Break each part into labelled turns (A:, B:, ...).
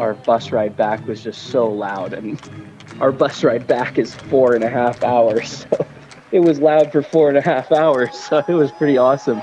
A: Our bus ride back was just so loud, and our bus ride back is four and a half hours. So it was loud for four and a half hours, so it was pretty awesome.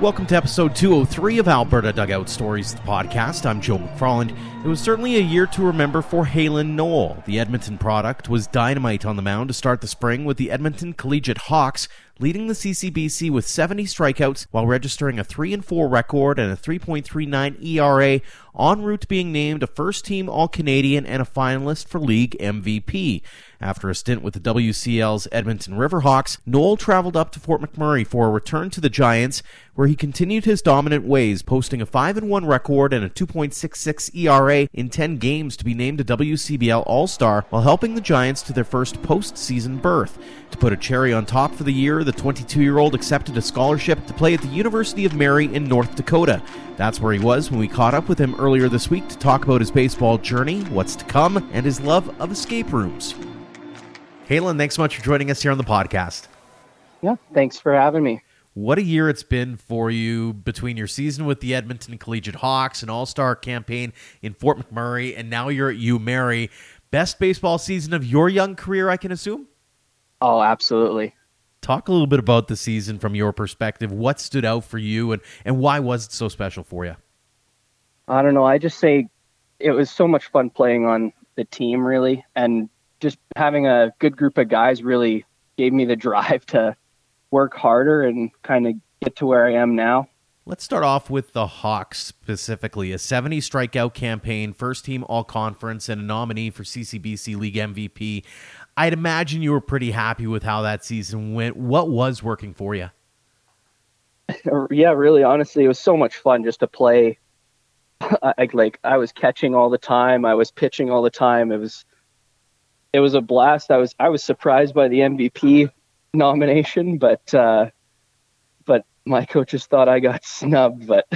B: Welcome to episode 203 of Alberta Dugout Stories, the podcast. I'm Joe McFarland. It was certainly a year to remember for Haylen Knoll. The Edmonton product was dynamite on the mound to start the spring with the Edmonton Collegiate Hawks leading the CCBC with 70 strikeouts while registering a 3 and 4 record and a 3.39 ERA, en route to being named a first team All Canadian and a finalist for league MVP. After a stint with the WCL's Edmonton Riverhawks, Knoll traveled up to Fort McMurray for a return to the Giants, where he continued his dominant ways, posting a 5 and 1 record and a 2.66 ERA in 10 games to be named a WCBL All-Star while helping the Giants to their first postseason berth. To put a cherry on top for the year, the 22-year-old accepted a scholarship to play at the University of Mary in North Dakota. That's where he was when we caught up with him earlier this week to talk about his baseball journey, what's to come, and his love of escape rooms. Haylen, thanks so much for joining us here on the podcast.
A: Yeah, thanks for having me.
B: What a year it's been for you between your season with the Edmonton Collegiate Hawks, an all star campaign in Fort McMurray, and now you're at U Mary. Best baseball season of your young career, I can assume?
A: Oh, absolutely.
B: Talk a little bit about the season from your perspective. What stood out for you, and, and why was it so special for you?
A: I don't know. I just say it was so much fun playing on the team, really, and just having a good group of guys really gave me the drive to work harder and kind of get to where I am now.
B: Let's start off with the Hawks specifically. A 70 strikeout campaign, first team all conference, and a nominee for CCBC League MVP. I'd imagine you were pretty happy with how that season went. What was working for you?
A: yeah, really, honestly, it was so much fun just to play. I, like I was catching all the time, I was pitching all the time. It was it was a blast. I was I was surprised by the MVP nomination, but uh, but my coaches thought I got snubbed. But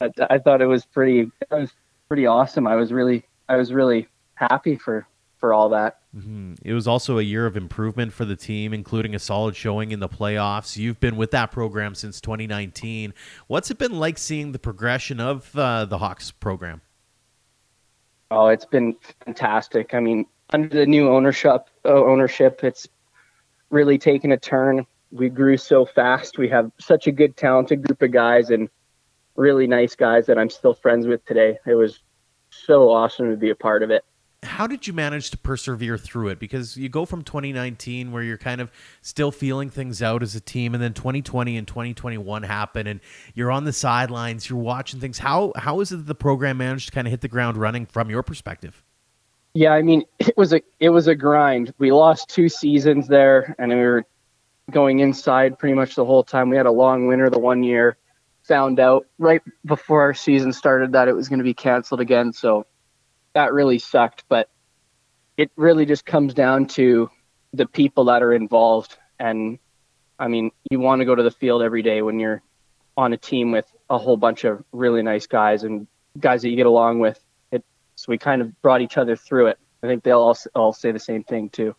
A: I, I thought it was pretty it was pretty awesome. I was really I was really happy for for all that.
B: Mm-hmm. It was also a year of improvement for the team, including a solid showing in the playoffs. You've been with that program since 2019. What's it been like seeing the progression of uh, the Hawks program?
A: Oh, it's been fantastic. I mean, under the new ownership, uh, ownership, it's really taken a turn. We grew so fast. We have such a good, talented group of guys and really nice guys that I'm still friends with today. It was so awesome to be a part of it.
B: How did you manage to persevere through it? Because you go from 2019, where you're kind of still feeling things out as a team, and then 2020 and 2021 happen, and you're on the sidelines, you're watching things. How how is it that the program managed to kind of hit the ground running from your perspective?
A: Yeah, I mean, it was a it was a grind. We lost two seasons there, and we were going inside pretty much the whole time. We had a long winter the one year. Found out right before our season started that it was going to be canceled again, so that really sucked. But it really just comes down to the people that are involved, and I mean, you want to go to the field every day when you're on a team with a whole bunch of really nice guys and guys that you get along with so we kind of brought each other through it. I think they'll all, all say the same thing too.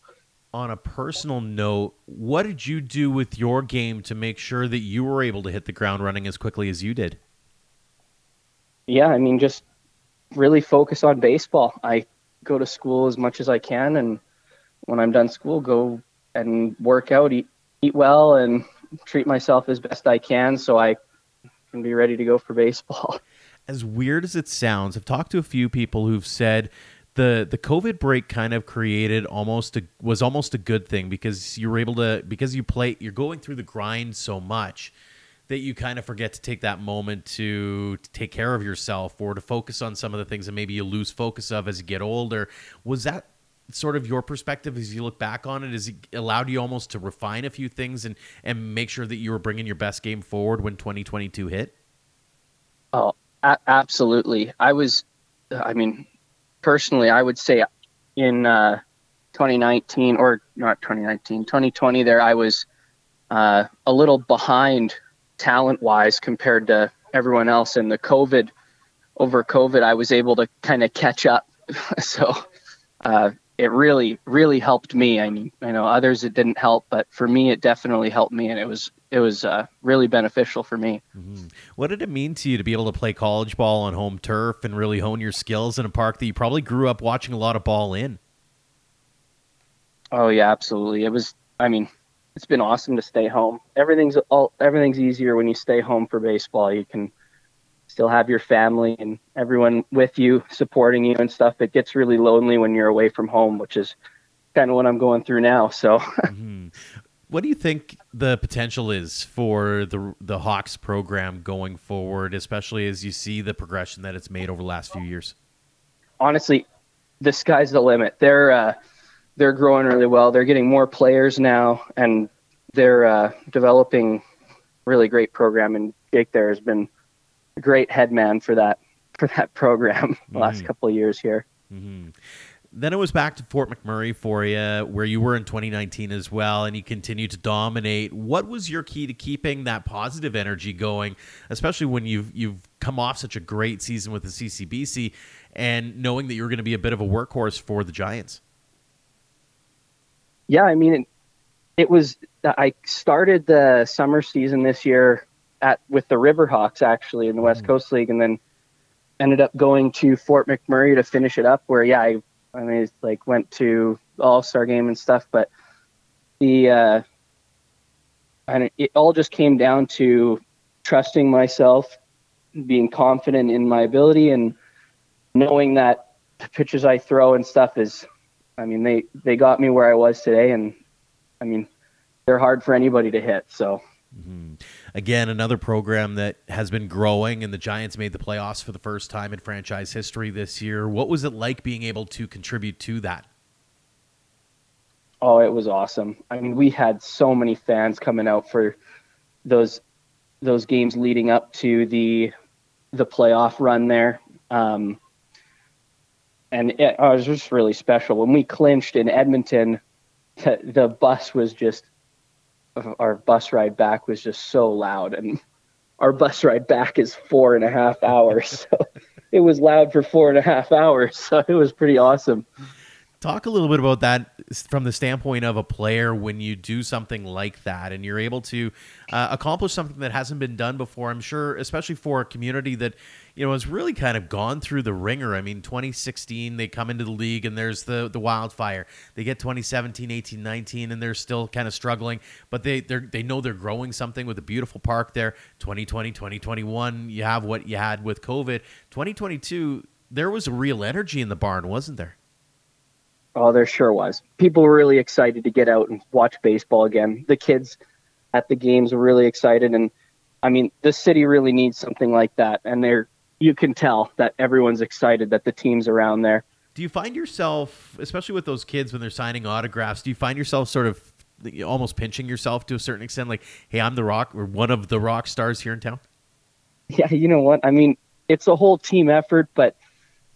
B: On a personal note, what did you do with your game to make sure that you were able to hit the ground running as quickly as you did?
A: Yeah, I mean, just really focus on baseball. I go to school as much as I can, and when I'm done school, go and work out, eat, eat well, and treat myself as best I can so I can be ready to go for baseball.
B: as weird as it sounds, I've talked to a few people who've said the the COVID break kind of created almost a was almost a good thing because you were able to because you play you're going through the grind so much that you kind of forget to take that moment to, to take care of yourself or to focus on some of the things that maybe you lose focus of as you get older. Was that sort of your perspective as you look back on it? Has it allowed you almost to refine a few things and and make sure that you were bringing your best game forward when 2022 hit?
A: Oh, a- absolutely. I was, I mean, personally, I would say in uh, 2019 or not 2019, 2020, there I was uh, a little behind talent wise compared to everyone else. And the COVID, over COVID, I was able to kind of catch up. so uh, it really, really helped me. I mean, I know others it didn't help, but for me, it definitely helped me, and it was it was uh, really beneficial for me.
B: Mm-hmm. What did it mean to you to be able to play college ball on home turf and really hone your skills in a park that you probably grew up watching a lot of ball in?
A: Oh yeah, absolutely. It was. I mean, it's been awesome to stay home. Everything's all everything's easier when you stay home for baseball. You can still have your family and everyone with you supporting you and stuff. It gets really lonely when you're away from home, which is kind of what I'm going through now. So, mm-hmm.
B: what do you think the potential is for the the Hawks program going forward, especially as you see the progression that it's made over the last few years?
A: Honestly, the sky's the limit. They're uh, they're growing really well. They're getting more players now, and they're uh, developing really great program. And Jake there has been a great head man for that for that program the last mm-hmm. couple of years here.
B: Mm-hmm. Then it was back to Fort McMurray for you, where you were in 2019 as well, and you continued to dominate. What was your key to keeping that positive energy going, especially when you've you've come off such a great season with the CCBC, and knowing that you're going to be a bit of a workhorse for the Giants?
A: Yeah, I mean, it, it was. I started the summer season this year at with the Riverhawks actually in the West mm. Coast League, and then ended up going to Fort McMurray to finish it up. Where yeah, I, I mean, like went to All Star game and stuff, but the uh, and it all just came down to trusting myself, being confident in my ability, and knowing that the pitches I throw and stuff is I mean, they they got me where I was today, and I mean, they're hard for anybody to hit. So.
B: Mm-hmm. Again, another program that has been growing, and the Giants made the playoffs for the first time in franchise history this year. What was it like being able to contribute to that?
A: Oh, it was awesome. I mean, we had so many fans coming out for those those games leading up to the the playoff run there. Um, and it, oh, it, was just really special. When we clinched in Edmonton, the, the bus was just our bus ride back was just so loud, and our bus ride back is four and a half hours. So it was loud for four and a half hours. So it was pretty awesome.
B: Talk a little bit about that from the standpoint of a player when you do something like that and you're able to uh, accomplish something that hasn't been done before. I'm sure, especially for a community that you know has really kind of gone through the ringer. I mean, 2016 they come into the league and there's the the wildfire. They get 2017, 18, 19, and they're still kind of struggling, but they they they know they're growing something with a beautiful park there. 2020, 2021, you have what you had with COVID. 2022, there was a real energy in the barn, wasn't there?
A: Oh, there sure was. People were really excited to get out and watch baseball again. The kids at the games were really excited, and I mean, the city really needs something like that. And they're you can tell that everyone's excited that the teams around there.
B: Do you find yourself, especially with those kids when they're signing autographs, do you find yourself sort of almost pinching yourself to a certain extent, like, "Hey, I'm the rock or one of the rock stars here in town"?
A: Yeah, you know what? I mean, it's a whole team effort, but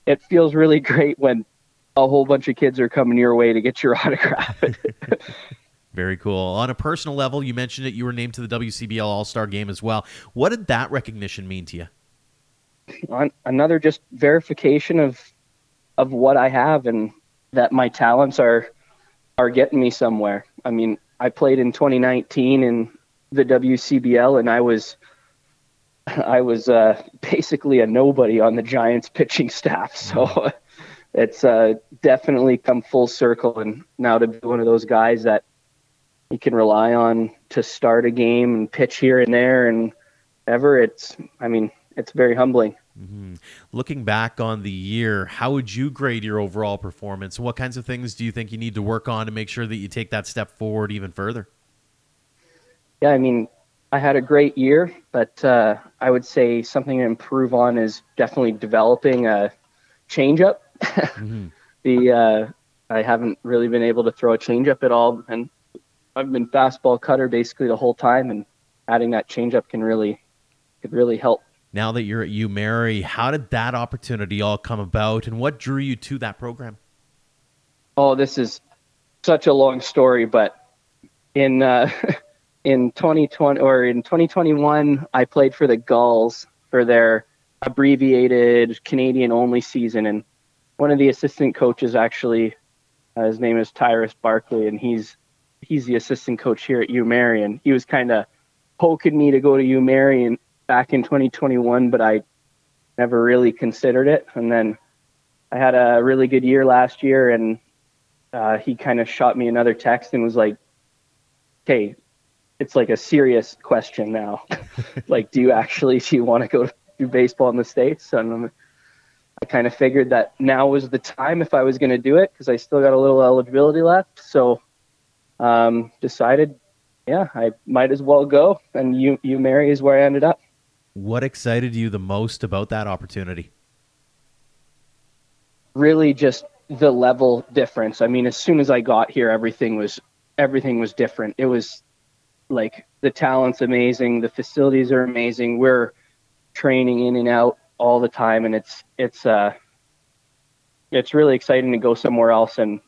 A: it feels really great when a whole bunch of kids are coming your way to get your autograph.
B: Very cool. On a personal level, you mentioned it. You were named to the WCBL All Star Game as well. What did that recognition mean to you?
A: On another just verification of of what I have and that my talents are are getting me somewhere. I mean, I played in 2019 in the WCBL, and I was I was uh, basically a nobody on the Giants pitching staff. So it's uh, definitely come full circle, and now to be one of those guys that you can rely on to start a game and pitch here and there and ever. It's, I mean, it's very humbling.
B: Mm-hmm. Looking back on the year, how would you grade your overall performance? What kinds of things do you think you need to work on to make sure that you take that step forward even further?
A: Yeah, I mean, I had a great year, but uh, I would say something to improve on is definitely developing a changeup mm-hmm. the uh, I haven't really been able to throw a changeup at all, and I've been fastball cutter basically the whole time, and adding that changeup can really could really help.
B: Now that you're at UMary, how did that opportunity all come about, and what drew you to that program?
A: Oh, this is such a long story, but in uh, in 2020 or in 2021, I played for the Gulls for their abbreviated Canadian only season. And one of the assistant coaches actually, uh, his name is Tyrus Barkley, and he's he's the assistant coach here at U Marion. He was kind of poking me to go to U back in 2021, but I never really considered it. And then I had a really good year last year, and uh, he kind of shot me another text and was like, "Okay, it's like a serious question now. like, do you actually do you want to go do baseball in the states?" And um, I kind of figured that now was the time if I was going to do it because I still got a little eligibility left. So um, decided, yeah, I might as well go. And you, U Mary is where I ended up.
B: What excited you the most about that opportunity?
A: Really, just the level difference. I mean, as soon as I got here, everything was everything was different. It was like the talent's amazing, the facilities are amazing. We're training in and out all the time, and it's it's uh it's really exciting to go somewhere else and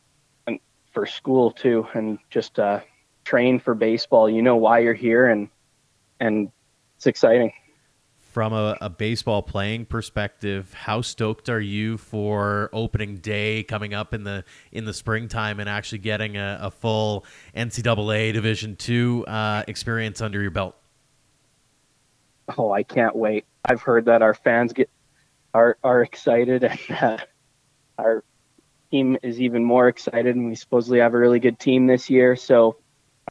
A: and for school too, and just uh, train for baseball. You know why you're here, and and it's exciting
B: from a, a, baseball playing perspective, how stoked are you for opening day coming up in the in the springtime and actually getting a, a full NCAA Division two uh, experience under your belt?
A: Oh, I can't wait! I've heard that our fans get are are excited, and uh, our team is even more excited, and we supposedly have a really good team this year. So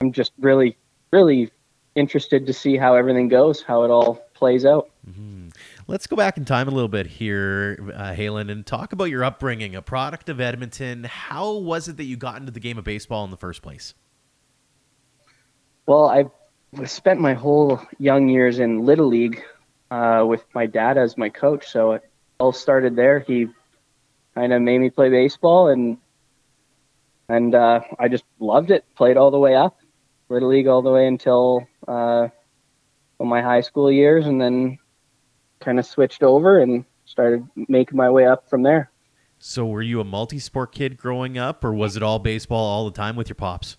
A: I'm just really, really interested to see how everything goes, how it all plays out.
B: Mm-hmm. Let's go back in time a little bit here, uh, Halen, and talk about your upbringing, a product of Edmonton. How was it that you got into the game of baseball in the first place?
A: Well, I spent my whole young years in Little League uh, with my dad as my coach, so it all started there. He kind of made me play baseball, and and uh, I just loved it. Played all the way up, Little League all the way until uh, my high school years, and then kind of switched over and started making my way up from there.
B: So, were you a multi-sport kid growing up, or was it all baseball all the time with your pops?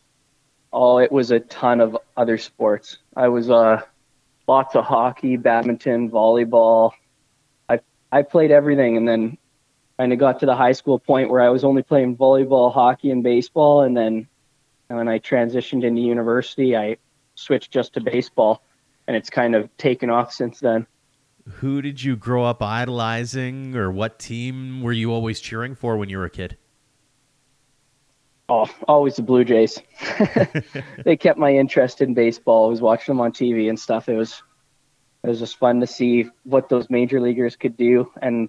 A: Oh, it was a ton of other sports. I was uh, lots of hockey, badminton, volleyball. I I played everything, and then kind of got to the high school point where I was only playing volleyball, hockey, and baseball. And then when I transitioned into university, I switched just to baseball, and it's kind of taken off since then
B: who did you grow up idolizing or what team were you always cheering for when you were a kid?
A: Oh, always the Blue Jays. they kept my interest in baseball. I was watching them on TV and stuff. It was it was just fun to see what those major leaguers could do and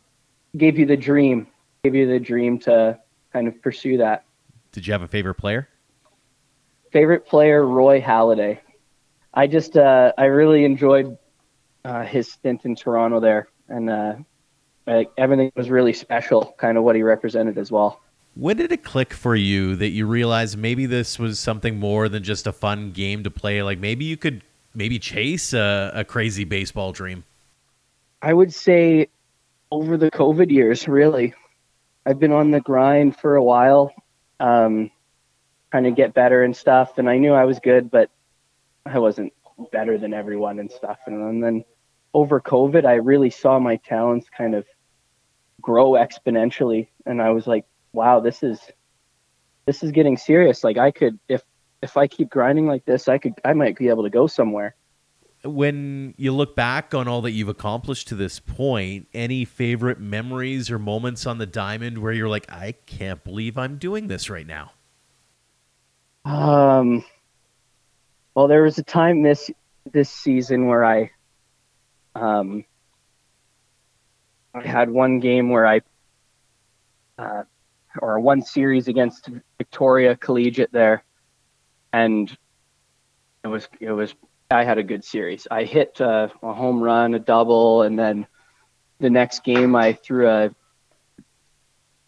A: gave you the dream. Gave you the dream to kind of pursue that.
B: Did you have a favorite player?
A: Favorite player, Roy Halladay. I just uh, I really enjoyed uh, his stint in Toronto there, and uh, everything was really special, kind of what he represented as well.
B: When did it click for you that you realized maybe this was something more than just a fun game to play? Like maybe you could maybe chase a, a crazy baseball dream.
A: I would say over the COVID years, really. I've been on the grind for a while, um, trying to get better and stuff. And I knew I was good, but I wasn't better than everyone and stuff. And, and then over COVID, I really saw my talents kind of grow exponentially, and I was like, wow, this is this is getting serious. Like I could if if I keep grinding like this, I could I might be able to go somewhere.
B: When you look back on all that you've accomplished to this point, any favorite memories or moments on the diamond where you're like, I can't believe I'm doing this right now?
A: Um well, there was a time this this season where I um I had one game where I uh, or one series against Victoria Collegiate there, and it was it was I had a good series. I hit uh, a home run, a double, and then the next game I threw a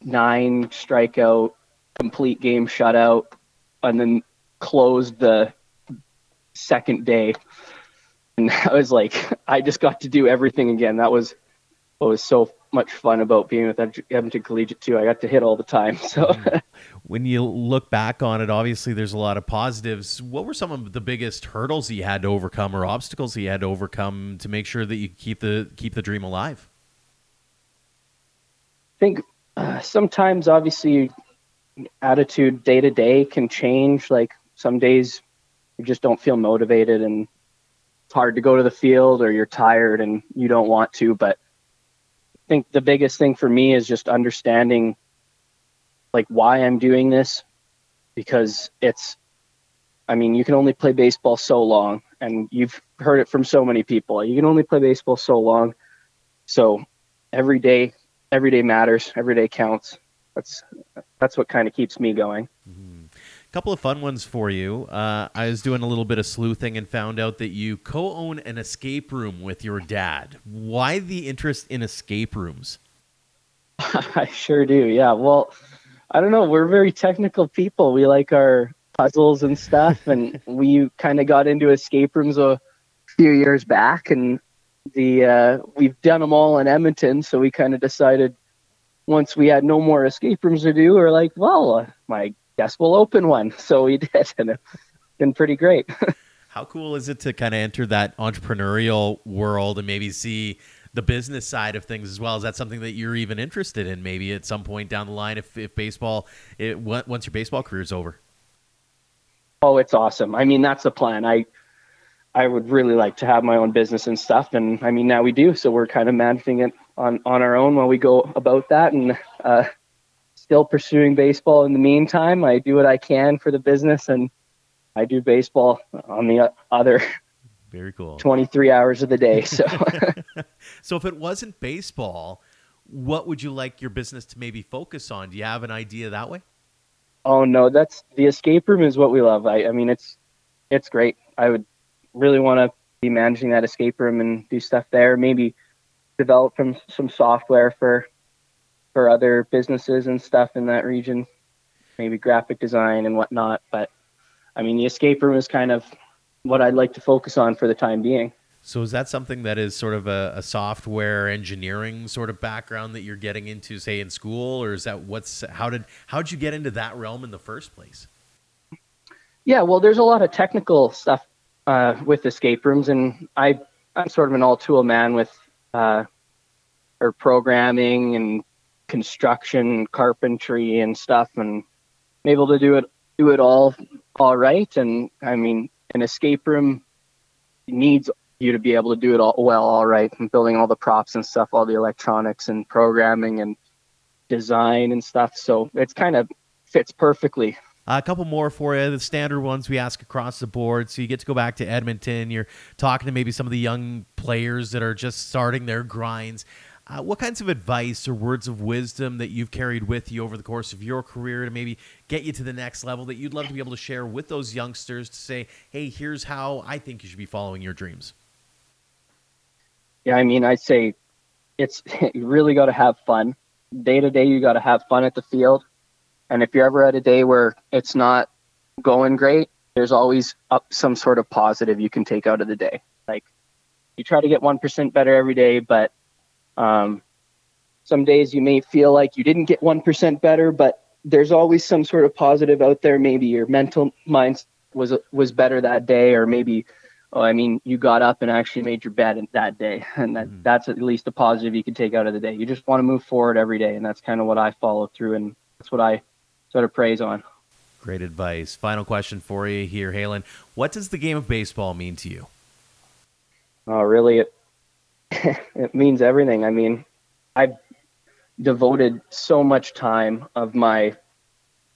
A: nine strikeout complete game shutout, and then closed the second day. And I was like, I just got to do everything again. That was what was so much fun about being with Edmonton Collegiate too. I got to hit all the time. So mm-hmm.
B: when you look back on it, obviously there's a lot of positives. What were some of the biggest hurdles you had to overcome or obstacles you had to overcome to make sure that you keep the keep the dream alive?
A: I think uh, sometimes obviously attitude day to day can change. Like some days you just don't feel motivated and it's hard to go to the field or you're tired and you don't want to. But think the biggest thing for me is just understanding like why I'm doing this because it's I mean, you can only play baseball so long and you've heard it from so many people. You can only play baseball so long. So every day every day matters, every day counts. That's that's what kind of keeps me going. Mm-hmm
B: couple of fun ones for you. Uh, I was doing a little bit of sleuthing and found out that you co-own an escape room with your dad. Why the interest in escape rooms?
A: I sure do. Yeah. Well, I don't know. We're very technical people. We like our puzzles and stuff, and we kind of got into escape rooms a few years back, and the uh, we've done them all in Edmonton. So we kind of decided once we had no more escape rooms to do, we're like, well, uh, my guess we'll open one. So we did, and it's been pretty great.
B: How cool is it to kind of enter that entrepreneurial world and maybe see the business side of things as well? Is that something that you're even interested in? Maybe at some point down the line, if, if baseball, it, once your baseball career is over.
A: Oh, it's awesome. I mean, that's the plan. I I would really like to have my own business and stuff, and I mean now we do. So we're kind of managing it on on our own while we go about that, and uh, still pursuing baseball in the meantime. I do what I can for the business and I do baseball on the other
B: very cool
A: 23 hours of the day. So
B: So if it wasn't baseball, what would you like your business to maybe focus on? Do you have an idea that way?
A: Oh no, that's the escape room is what we love. I, I mean it's it's great. I would really want to be managing that escape room and do stuff there. Maybe develop some some software for for other businesses and stuff in that region, maybe graphic design and whatnot. But I mean, the escape room is kind of what I'd like to focus on for the time being.
B: So is that something that is sort of a, a, software engineering sort of background that you're getting into, say, in school, or is that what's how did how did you get into that realm in the first place?
A: Yeah, well, there's a lot of technical stuff uh, with escape rooms, and I I'm sort of an all tool man with uh, or programming and construction, carpentry, and stuff, and I'm able to do it do it all all right. And I mean, an escape room needs you to be able to do it all well, all right, and building all the props and stuff, all the electronics and programming and design and stuff. So it's kind of fits perfectly.
B: Uh, a couple more for you, the standard ones we ask across the board. So you get to go back to Edmonton. You're talking to maybe some of the young players that are just starting their grinds. Uh, what kinds of advice or words of wisdom that you've carried with you over the course of your career to maybe get you to the next level that you'd love to be able to share with those youngsters to say, hey, here's how I think you should be following your dreams?
A: Yeah, I mean, I'd say it's you really got to have fun. Day to day, you got to have fun at the field. And if you're ever at a day where it's not going great, there's always up some sort of positive you can take out of the day. Like you try to get 1% better every day, but um, some days you may feel like you didn't get 1% better, but there's always some sort of positive out there. Maybe your mental mind was was better that day, or maybe, oh, I mean, you got up and actually made your bed that day, and that, mm-hmm. that's at least a positive you can take out of the day. You just want to move forward every day, and that's kind of what I follow through, and that's what I sort of praise on.
B: Great advice. Final question for you here, Halen. What does the game of baseball mean to you?
A: Oh, really? It it means everything. I mean, I've devoted so much time of my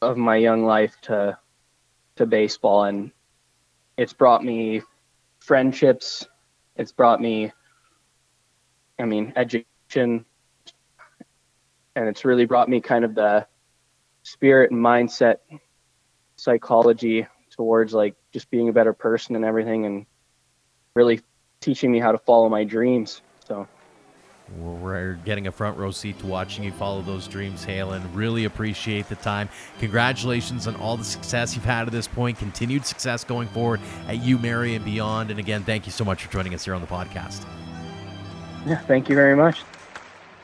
A: of my young life to to baseball and it's brought me friendships. It's brought me i mean education. And it's really brought me kind of the spirit and mindset psychology towards like just being a better person and everything and really teaching me how to follow my dreams
B: we're getting a front row seat to watching you follow those dreams, Halen. Really appreciate the time. Congratulations on all the success you've had at this point. Continued success going forward at U Mary and beyond. And again, thank you so much for joining us here on the podcast.
A: Yeah, thank you very much.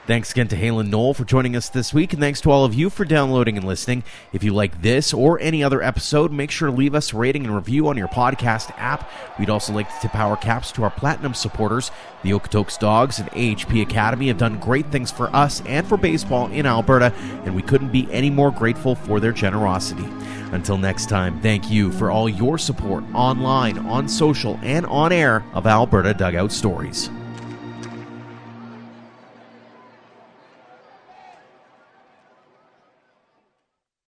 B: Thanks again to Halen Knoll for joining us this week, and thanks to all of you for downloading and listening. If you like this or any other episode, make sure to leave us a rating and review on your podcast app. We'd also like to tip our caps to our platinum supporters. The Okotoks Dawgs and AHP Academy have done great things for us and for baseball in Alberta, and we couldn't be any more grateful for their generosity. Until next time, thank you for all your support online, on social, and on air of Alberta Dugout Stories.